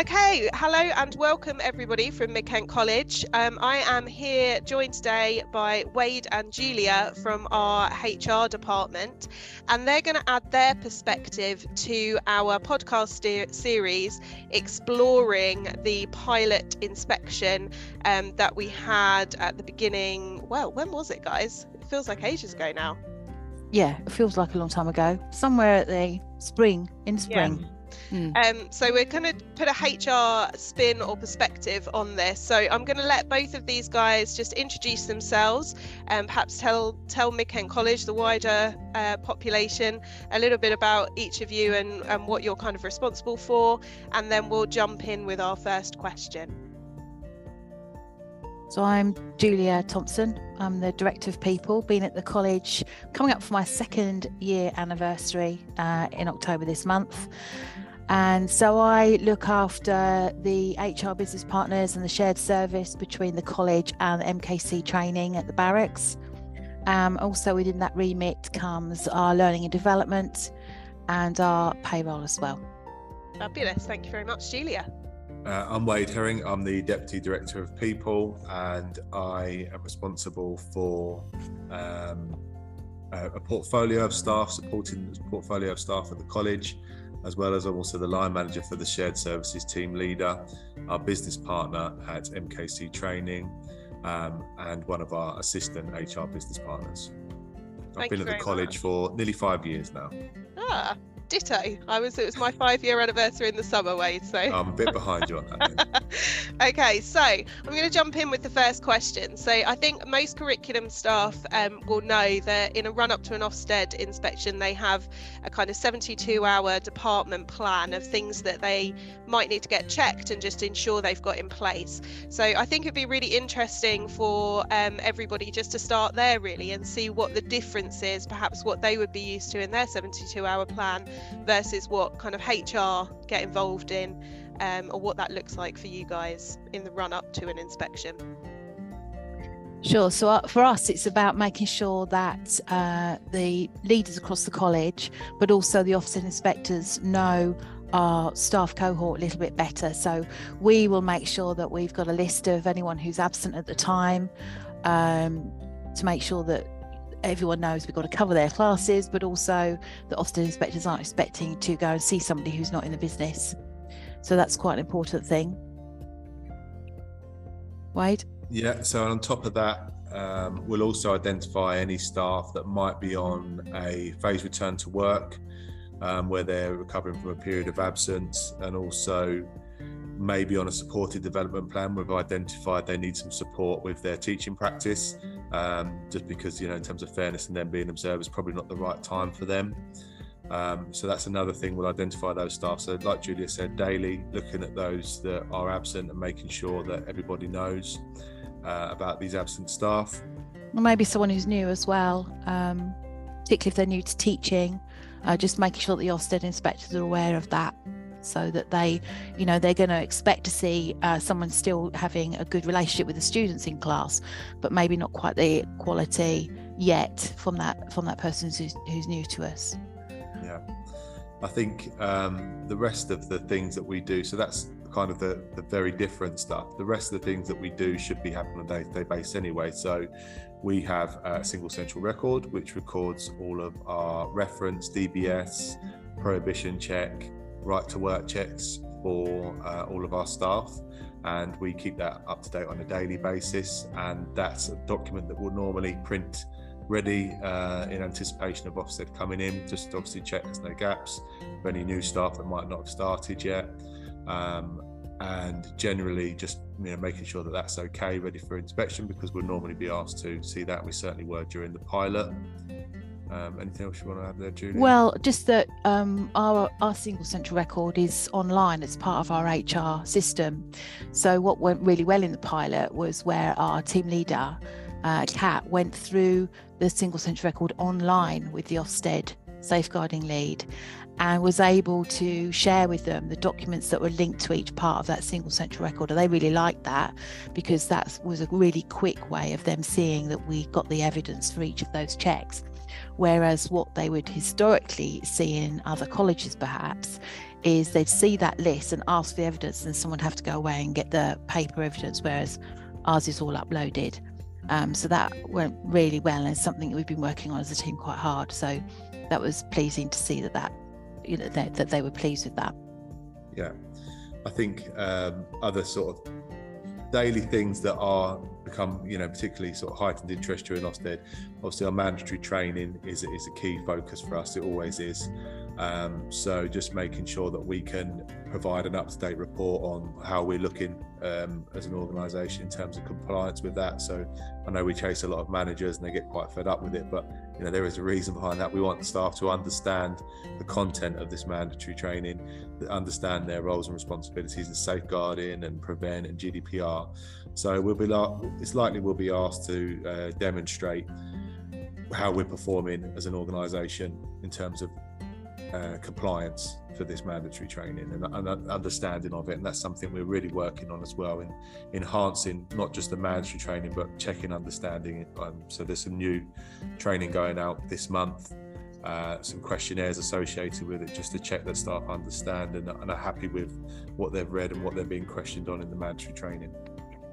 Okay, hello and welcome everybody from Mid Kent College. Um, I am here joined today by Wade and Julia from our HR department, and they're going to add their perspective to our podcast series exploring the pilot inspection um, that we had at the beginning. Well, when was it, guys? It feels like ages ago now. Yeah, it feels like a long time ago. Somewhere at the spring, in spring. Yeah. Mm. Um, so we're going to put a HR spin or perspective on this. So I'm going to let both of these guys just introduce themselves and perhaps tell tell Mid College, the wider uh, population, a little bit about each of you and, and what you're kind of responsible for, and then we'll jump in with our first question. So I'm Julia Thompson. I'm the Director of People, been at the college coming up for my second year anniversary uh, in October this month. And so I look after the HR business partners and the shared service between the college and MKC training at the barracks. Um, also, within that remit comes our learning and development and our payroll as well. Fabulous. Thank you very much, Julia. Uh, I'm Wade Herring. I'm the Deputy Director of People, and I am responsible for um, a, a portfolio of staff, supporting the portfolio of staff at the college as well as I'm also the line manager for the shared services team leader, our business partner at MKC Training, um, and one of our assistant HR business partners. I've been at the college much. for nearly five years now. Ah, ditto. I was it was my five year anniversary in the summer, Wade. So I'm a bit behind you on that. okay, so I'm going to jump in with the first question. So I think most curriculum staff um, will know that in a run up to an Ofsted inspection, they have a kind of 72 hour department plan of things that they might need to get checked and just ensure they've got in place. So I think it'd be really interesting for um, everybody just to start there really and see what the difference is, perhaps what they would be used to in their 72 hour plan versus what kind of HR get involved in um, or what that looks like for you guys in the run up to an inspection. Sure. So uh, for us, it's about making sure that uh, the leaders across the college, but also the Ofsted inspectors, know our staff cohort a little bit better. So we will make sure that we've got a list of anyone who's absent at the time um, to make sure that everyone knows we've got to cover their classes, but also the Ofsted inspectors aren't expecting to go and see somebody who's not in the business. So that's quite an important thing. Wade? Yeah, so on top of that, um, we'll also identify any staff that might be on a phase return to work um, where they're recovering from a period of absence and also maybe on a supported development plan we've identified they need some support with their teaching practice um, just because you know in terms of fairness and them being observed is probably not the right time for them um, so that's another thing we'll identify those staff. So like julia said daily looking at those that are absent and making sure that everybody knows uh, about these absent staff. Or maybe someone who's new as well um, particularly if they're new to teaching uh, just making sure that the Ofsted inspectors are aware of that so that they you know they're going to expect to see uh, someone still having a good relationship with the students in class but maybe not quite the quality yet from that from that person who's, who's new to us yeah. I think um, the rest of the things that we do so that's kind of the, the very different stuff. The rest of the things that we do should be happening on a day-to-day basis anyway. So we have a single central record which records all of our reference dbs prohibition check right to work checks for uh, all of our staff. And we keep that up to date on a daily basis. And that's a document that we'll normally print ready uh, in anticipation of Ofsted coming in just obviously check there's no gaps for any new staff that might not have started yet um, and generally just you know making sure that that's okay ready for inspection because we'll normally be asked to see that we certainly were during the pilot um, anything else you want to add there, Julie? Well, just that um, our our single central record is online as part of our HR system. So what went really well in the pilot was where our team leader, uh, Kat, went through the single central record online with the Ofsted safeguarding lead and was able to share with them the documents that were linked to each part of that single central record. And they really liked that because that was a really quick way of them seeing that we got the evidence for each of those checks. Whereas what they would historically see in other colleges, perhaps, is they'd see that list and ask for the evidence, and someone would have to go away and get the paper evidence, whereas ours is all uploaded. Um, so that went really well, and something that we've been working on as a team quite hard. So that was pleasing to see that that you know that, that they were pleased with that. Yeah, I think um, other sort of daily things that are become you know particularly sort of heightened interest during Ofsted. Obviously, our mandatory training is is a key focus for us. It always is. Um, so just making sure that we can provide an up-to-date report on how we're looking um, as an organisation in terms of compliance with that. So I know we chase a lot of managers and they get quite fed up with it, but you know there is a reason behind that. We want the staff to understand the content of this mandatory training, understand their roles and responsibilities in safeguarding and prevent and GDPR. So we'll be it's likely we'll be asked to uh, demonstrate how we're performing as an organisation in terms of uh, compliance for this mandatory training and, and, understanding of it. And that's something we're really working on as well in enhancing not just the mandatory training, but checking understanding. Um, so there's some new training going out this month, uh, some questionnaires associated with it just to check that staff understand and, and are happy with what they've read and what they're being questioned on in the mandatory training.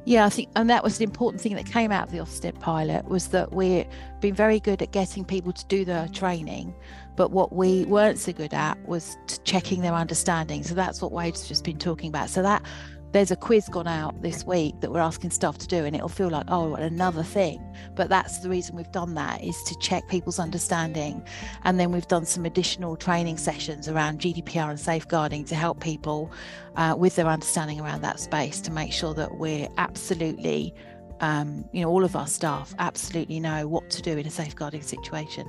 Yeah, I think, and that was an important thing that came out of the Ofsted pilot was that we've been very good at getting people to do the training, but what we weren't so good at was checking their understanding. So that's what Wade's just been talking about. So that there's a quiz gone out this week that we're asking staff to do and it'll feel like oh another thing. But that's the reason we've done that is to check people's understanding. And then we've done some additional training sessions around gdpr and safeguarding to help people uh, with their understanding around that space to make sure that we're absolutely um, you know all of our staff absolutely know what to do in a safeguarding situation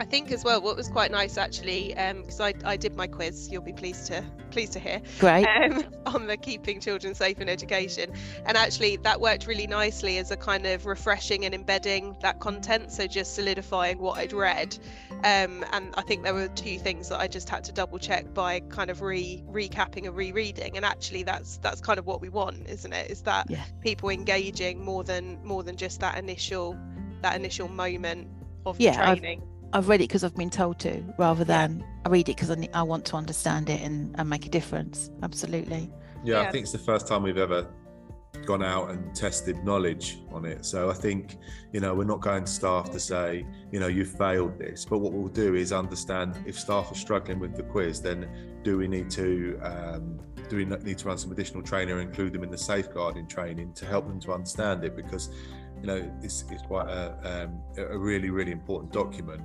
I think as well, what was quite nice actually, because um, I, I did my quiz. You'll be pleased to pleased to hear. Great. Um, on the keeping children safe in education, and actually that worked really nicely as a kind of refreshing and embedding that content. So just solidifying what I'd read, um, and I think there were two things that I just had to double check by kind of re recapping and rereading. And actually, that's that's kind of what we want, isn't it? Is that yeah. people engaging more than more than just that initial that initial moment of yeah, training. I've, I've read it because I've been told to, rather than I read it because I, I want to understand it and, and make a difference. Absolutely. Yeah, yeah, I think it's the first time we've ever gone out and tested knowledge on it. So I think, you know, we're not going to staff to say, you know, you failed this. But what we'll do is understand if staff are struggling with the quiz, then do we need to um, do we need to run some additional training or include them in the safeguarding training to help them to understand it? Because you know, it's, it's quite a, um, a really, really important document.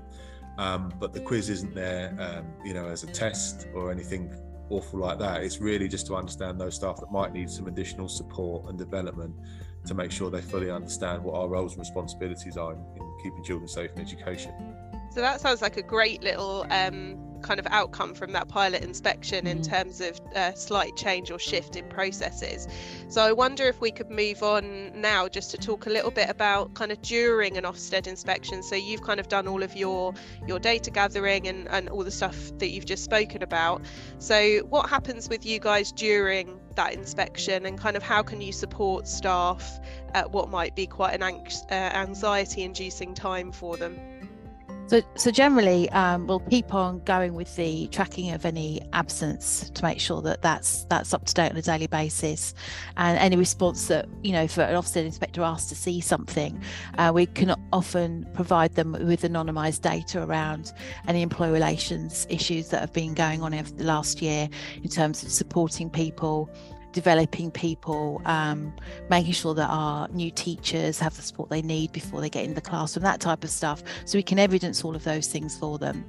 Um, but the quiz isn't there, um, you know, as a test or anything awful like that. It's really just to understand those staff that might need some additional support and development to make sure they fully understand what our roles and responsibilities are in, in keeping children safe in education. So that sounds like a great little um, kind of outcome from that pilot inspection in mm-hmm. terms of uh, slight change or shift in processes. So I wonder if we could move on now just to talk a little bit about kind of during an Ofsted inspection. So you've kind of done all of your your data gathering and, and all the stuff that you've just spoken about. So what happens with you guys during that inspection and kind of how can you support staff at what might be quite an uh, anxiety inducing time for them? So, so generally, um, we'll keep on going with the tracking of any absence to make sure that that's that's up to date on a daily basis, and any response that you know, for an Ofsted inspector asks to see something, uh, we can often provide them with anonymised data around any employee relations issues that have been going on over the last year in terms of supporting people developing people, um, making sure that our new teachers have the support they need before they get in the classroom, that type of stuff. So we can evidence all of those things for them.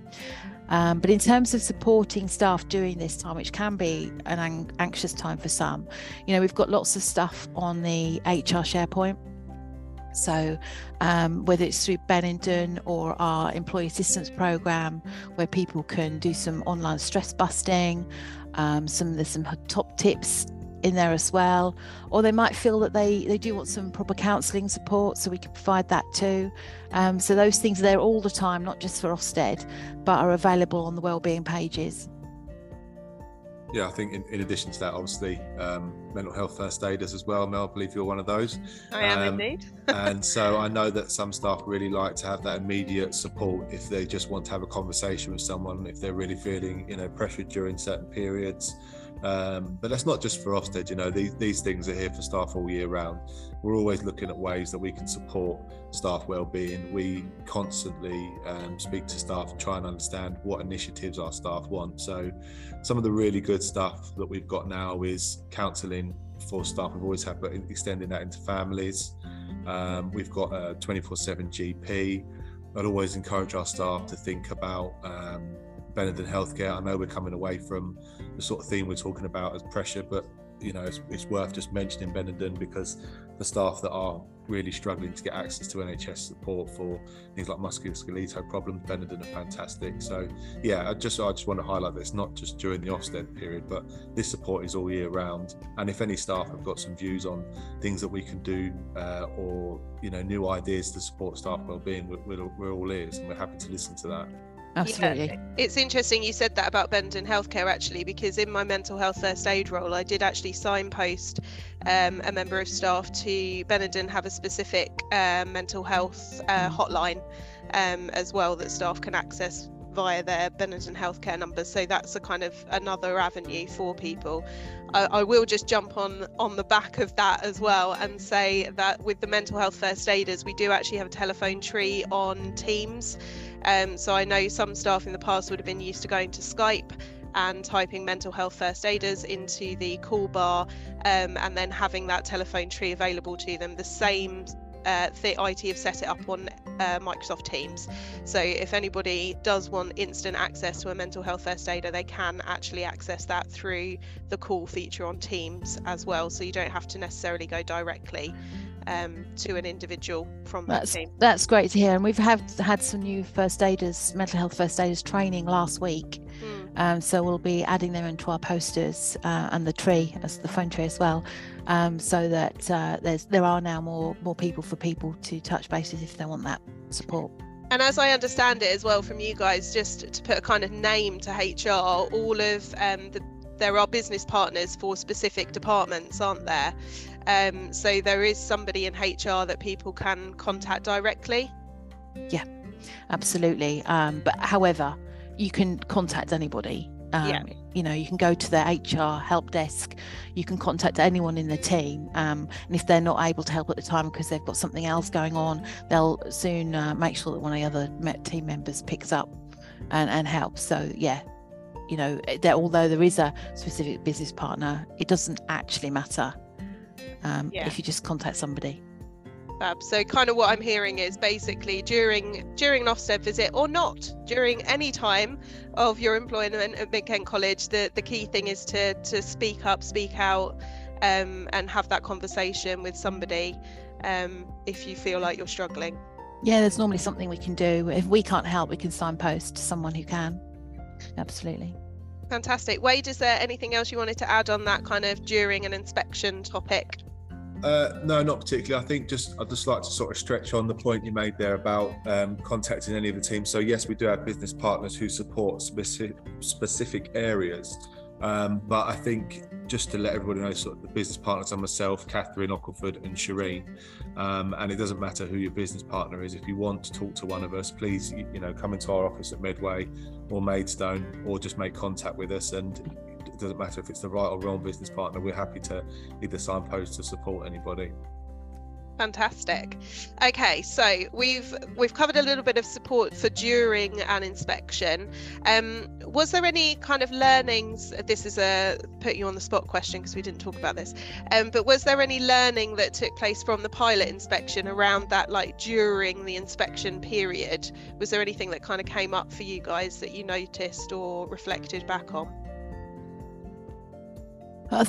Um, but in terms of supporting staff during this time, which can be an ang- anxious time for some, you know, we've got lots of stuff on the HR SharePoint. So, um, whether it's through Benenden or our employee assistance program, where people can do some online stress busting, um, some there's some top tips in there as well or they might feel that they they do want some proper counselling support so we can provide that too um, so those things are there all the time not just for Ofsted but are available on the wellbeing pages yeah, I think in, in, addition to that, obviously, um, mental health first aiders as well. Mel, I believe you're one of those. I am um, indeed. and so I know that some staff really like to have that immediate support if they just want to have a conversation with someone, if they're really feeling, you know, pressured during certain periods. Um, but that's not just for Ofsted, you know, these, these things are here for staff all year round. We're always looking at ways that we can support staff well-being. We constantly um, speak to staff try and understand what initiatives our staff want. So some of the really good stuff that we've got now is counselling for staff. We've always had, but extending that into families. Um, we've got a 24/7 GP. I'd always encourage our staff to think about um, Benenden Healthcare. I know we're coming away from the sort of theme we're talking about as pressure, but you know it's, it's worth just mentioning Benenden because the staff that are really struggling to get access to NHS support for things like musculoskeletal problems, Benenden are fantastic. So yeah, I just I just want to highlight that it's not just during the Ofsted period, but this support is all year round. And if any staff have got some views on things that we can do uh, or you know new ideas to support staff well-being, we're, we're all ears and we're happy to listen to that. Absolutely. Yeah, it's interesting you said that about Benenden Healthcare actually, because in my mental health first aid role, I did actually signpost um, a member of staff to Benenden have a specific uh, mental health uh, hotline um, as well that staff can access via their Benenden healthcare numbers. So that's a kind of another avenue for people. I, I, will just jump on on the back of that as well and say that with the mental health first aiders, we do actually have a telephone tree on Teams. Um, so I know some staff in the past would have been used to going to Skype and typing mental health first aiders into the call bar um, and then having that telephone tree available to them. The same uh, the IT have set it up on uh, Microsoft Teams. So if anybody does want instant access to a mental health first aider, they can actually access that through the call feature on Teams as well. So you don't have to necessarily go directly um, to an individual from that's, team. That's great to hear. And we've have had some new first aiders, mental health first aiders training last week. Mm. Um, so we'll be adding them into our posters uh, and the tree as the phone tree as well, um, so that uh, there's there are now more more people for people to touch bases if they want that support. And as I understand it as well from you guys, just to put a kind of name to HR, all of um, the there are business partners for specific departments, aren't there? Um, so there is somebody in HR that people can contact directly. Yeah, absolutely. Um, but however, you can contact anybody. Um, yeah. You know, you can go to their HR help desk. You can contact anyone in the team, um, and if they're not able to help at the time because they've got something else going on, they'll soon uh, make sure that one of the other team members picks up and, and helps. So yeah, you know, that although there is a specific business partner, it doesn't actually matter um, yeah. if you just contact somebody. Fab. So kind of what I'm hearing is basically during during an Ofsted visit or not during any time of your employment at Mid Kent College, the the key thing is to to speak up, speak out, um, and have that conversation with somebody um, if you feel like you're struggling. Yeah, there's normally something we can do. If we can't help, we can signpost to someone who can. Absolutely. Fantastic. Wade, is there anything else you wanted to add on that kind of during an inspection topic? Uh, no, not particularly. I think just I'd just like to sort of stretch on the point you made there about um, contacting any of the teams. So yes, we do have business partners who support specific specific areas, um, but I think just to let everybody know, sort of the business partners are myself, Catherine Ockleford, and Shireen. Um, and it doesn't matter who your business partner is. If you want to talk to one of us, please, you, know, come into our office at Medway or Maidstone, or just make contact with us. And it doesn't matter if it's the right or wrong business partner. We're happy to either signpost to support anybody. Fantastic. Okay, so we've we've covered a little bit of support for during an inspection. Um, was there any kind of learnings? This is a put you on the spot question because we didn't talk about this. Um, but was there any learning that took place from the pilot inspection around that, like during the inspection period? Was there anything that kind of came up for you guys that you noticed or reflected back on?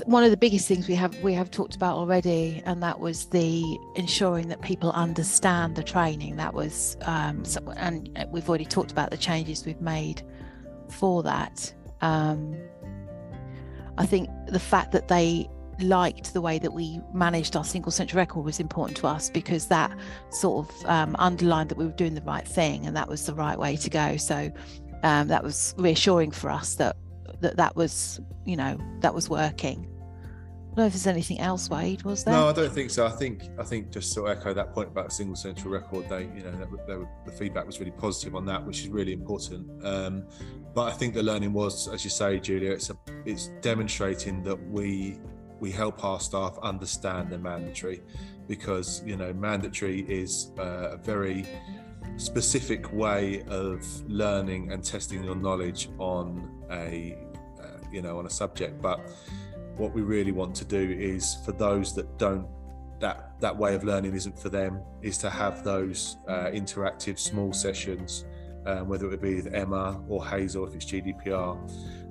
One of the biggest things we have we have talked about already and that was the ensuring that people understand the training that was um, so, and uh, we've already talked about the changes we've made for that. Um, i think the fact that they liked the way that we managed our single central record was important to us because that sort of um, underlined that we were doing the right thing and that was the right way to go. So um, that was reassuring for us that that that was you know that was working. I don't know if there's anything else, Wade. Was there? No, I don't think so. I think I think just to echo that point about single central record they you know, the feedback was really positive on that, which is really important. Um, but I think the learning was, as you say, Julia, it's a, it's demonstrating that we we help our staff understand the mandatory, because you know mandatory is uh, a very specific way of learning and testing your knowledge on a you know on a subject but what we really want to do is for those that don't that that way of learning isn't for them is to have those uh, interactive small sessions um, whether it be with Emma or Hazel if it's GDPR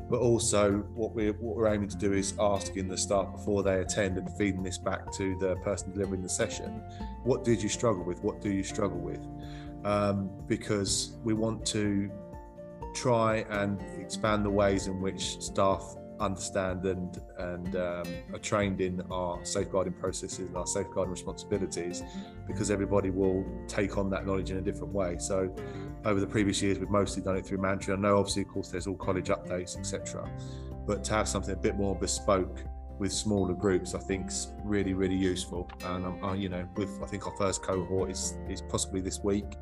but also what we're what we're aiming to do is asking the staff before they attend and feeding this back to the person delivering the session what did you struggle with? What do you struggle with? Um, because we want to try and expand the ways in which staff understand and and um, are trained in our safeguarding processes and our safeguarding responsibilities because everybody will take on that knowledge in a different way. So over the previous years we've mostly done it through mandatory i know obviously of course there's all college updates etc but to have something a bit more bespoke with smaller groups i think is really really useful. And um, uh, you know with i think our first cohort is is possibly this week.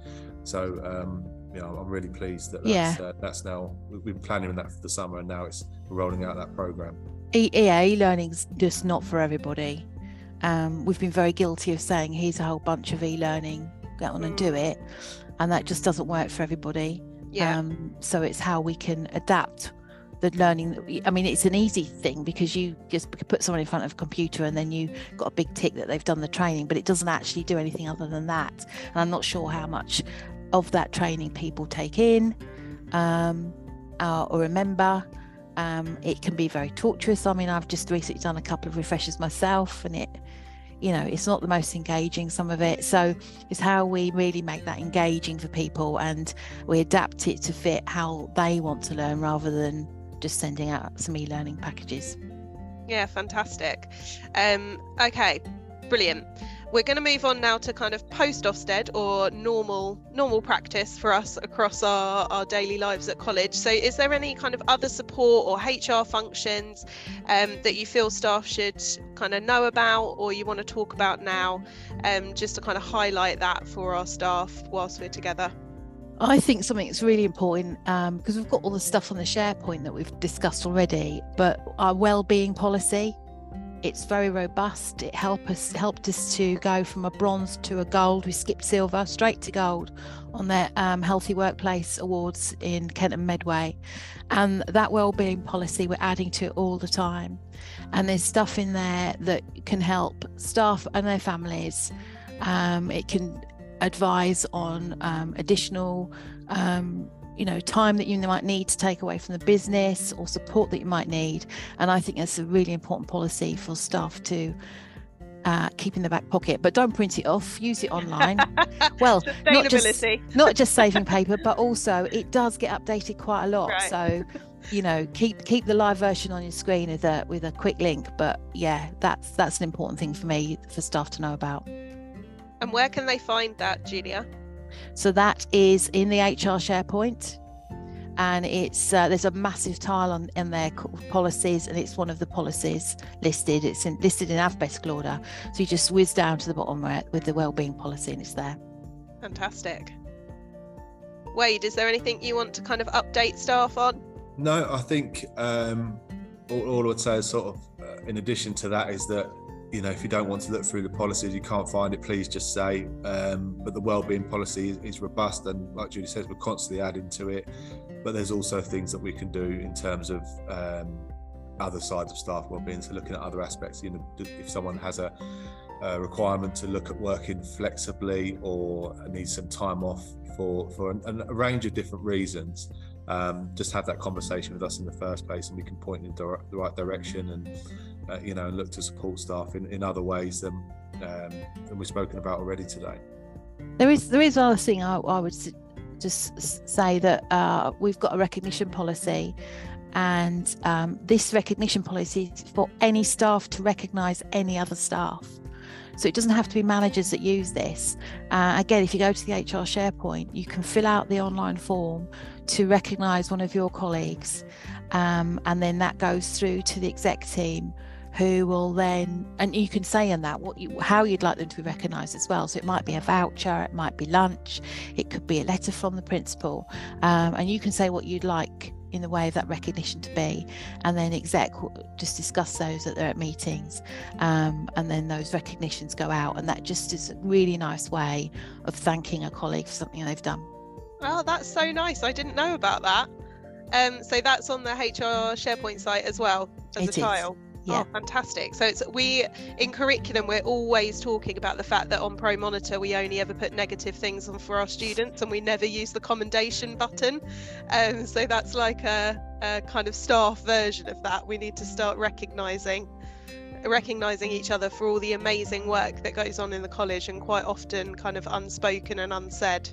So um you know, I'm really pleased that that's, yeah. uh, that's now we've been planning that for the summer and now it's rolling out that program. E- yeah, e-learning's just not for everybody. Um, we've been very guilty of saying here's a whole bunch of e-learning, get on and do mm. it, and that just doesn't work for everybody. Yeah. Um, so it's how we can adapt the learning. I mean, it's an easy thing because you just put someone in front of a computer and then you got a big tick that they've done the training, but it doesn't actually do anything other than that. And I'm not sure how much of that training people take in um, uh, or remember. Um, it can be very torturous. I mean, I've just recently done a couple of refreshers myself, and it, you know, it's not the most engaging, some of it. So it's how we really make that engaging for people and we adapt it to fit how they want to learn rather than just sending out some e learning packages. Yeah, fantastic. Um, okay, brilliant we're going to move on now to kind of post Ofsted or normal normal practice for us across our, our daily lives at college. So, is there any kind of other support or HR functions um, that you feel staff should kind of know about or you want to talk about now, um, just to kind of highlight that for our staff whilst we're together? I think something that's really important um, because we've got all the stuff on the SharePoint that we've discussed already, but our well-being policy it's very robust. It helped us helped us to go from a bronze to a gold. We skipped silver straight to gold on their um, Healthy Workplace Awards in Kent and Medway, and that well-being policy we're adding to it all the time. And there's stuff in there that can help staff and their families. Um, it can advise on um, additional um, you know time that you might need to take away from the business or support that you might need. And i think that's a really important policy for staff to uh, keep in the back pocket. But don't print it off. Use it online. Well not just, not just saving paper but also it does get updated quite a lot. Right. so you know keep keep the live version on your screen with a with a quick link. But yeah that's that's an important thing for me for staff to know about. And where can they find that julia so that is in the HR SharePoint. And it's uh, there's a massive tile on in their policies, and it's one of the policies listed. It's in, listed in alphabetical order. So you just whiz down to the bottom with the wellbeing policy, and it's there. Fantastic. Wade, is there anything you want to kind of update staff on? No, I think um, all, all I would say is sort of, uh, in addition to that, is that you know, if you don't want to look through the policies, you can't find it, please just say. Um, but the wellbeing policy is, is, robust, and like Judy says, we're constantly adding to it. But there's also things that we can do in terms of um, other sides of staff wellbeing, so looking at other aspects. You know, if someone has a, a requirement to look at working flexibly or needs some time off for for an, a range of different reasons. Um, just have that conversation with us in the first place, and we can point in the right direction and uh, you know, and look to support staff in, in other ways than um, than we've spoken about already today. There is there is another thing I, I would just say that uh, we've got a recognition policy, and um, this recognition policy is for any staff to recognise any other staff. So it doesn't have to be managers that use this. Uh, again, if you go to the HR SharePoint, you can fill out the online form to recognise one of your colleagues, um, and then that goes through to the exec team who will then and you can say in that what you how you'd like them to be recognized as well. So it might be a voucher it might be lunch it could be a letter from the principal um, and you can say what you'd like in the way of that recognition to be. And then exec just discuss those at their meetings um, and then those recognitions go out. And that just is a really nice way of thanking a colleague for something they've done. Oh that's so nice. I didn't know about that. Um, so that's on the hr sharepoint site as well as it a tile yeah. Oh, fantastic. So it's we in curriculum we're always talking about the fact that on Pro Monitor we only ever put negative things on for our students and we never use the commendation button. Um, so that's like a, a kind of staff version of that. We need to start recognizing recognizing each other for all the amazing work that goes on in the college and quite often kind of unspoken and unsaid.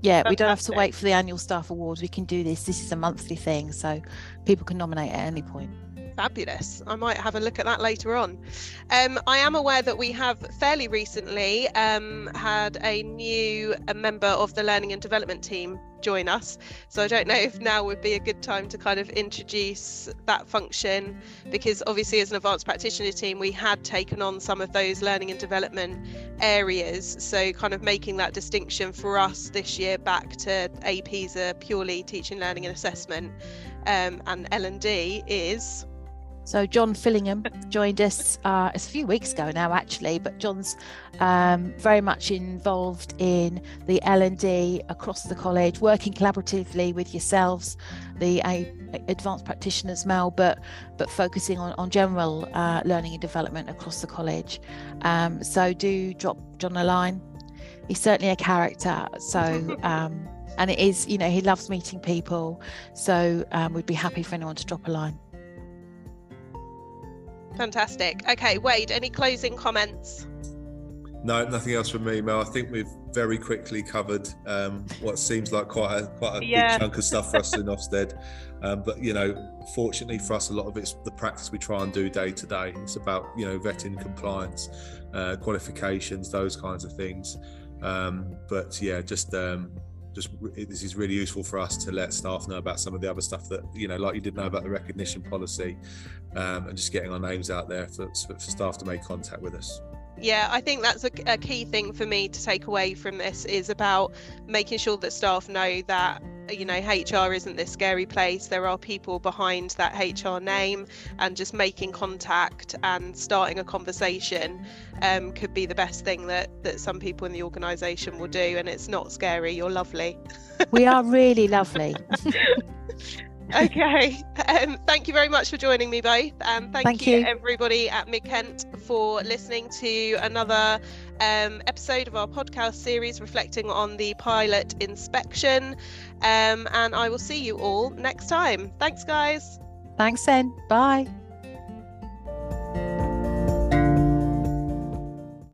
Yeah, we don't have to wait for the annual staff awards. We can do this. This is a monthly thing, so people can nominate at any point. Fabulous. I might have a look at that later on. Um, I am aware that we have fairly recently um, had a new a member of the learning and development team join us. So I don't know if now would be a good time to kind of introduce that function because obviously as an advanced practitioner team we had taken on some of those learning and development areas. So kind of making that distinction for us this year back to APs are purely teaching, learning and assessment um, and L&D is so John Fillingham joined us uh, a few weeks ago now, actually, but John's um, very much involved in the L&D across the college, working collaboratively with yourselves, the uh, advanced practitioners, Mel, but but focusing on, on general uh, learning and development across the college. Um, so do drop John a line. He's certainly a character. So um, and it is, you know, he loves meeting people. So um, we'd be happy for anyone to drop a line. Fantastic. Okay, Wade, any closing comments? No, nothing else from me, Mel. I think we've very quickly covered um, what seems like quite a quite a yeah. big chunk of stuff for us in Ofsted. Um, but you know, fortunately for us, a lot of it's the practice we try and do day to day. It's about you know vetting, compliance, uh, qualifications, those kinds of things. Um, but yeah, just um, just this is really useful for us to let staff know about some of the other stuff that you know like you did know about the recognition policy um, and just getting our names out there for, for staff to make contact with us. Yeah i think that's a, a, key thing for me to take away from this is about making sure that staff know that you know hr isn't this scary place. There are people behind that hr name and just making contact and starting a conversation um, could be the best thing that that some people in the organization will do and it's not scary. You're lovely. We are really lovely okay. Um, thank you very much for joining me both. And thank, thank you, you, everybody at Mid Kent for listening to another um, episode of our podcast series reflecting on the pilot inspection. Um, and I will see you all next time. Thanks, guys. Thanks, then. Bye.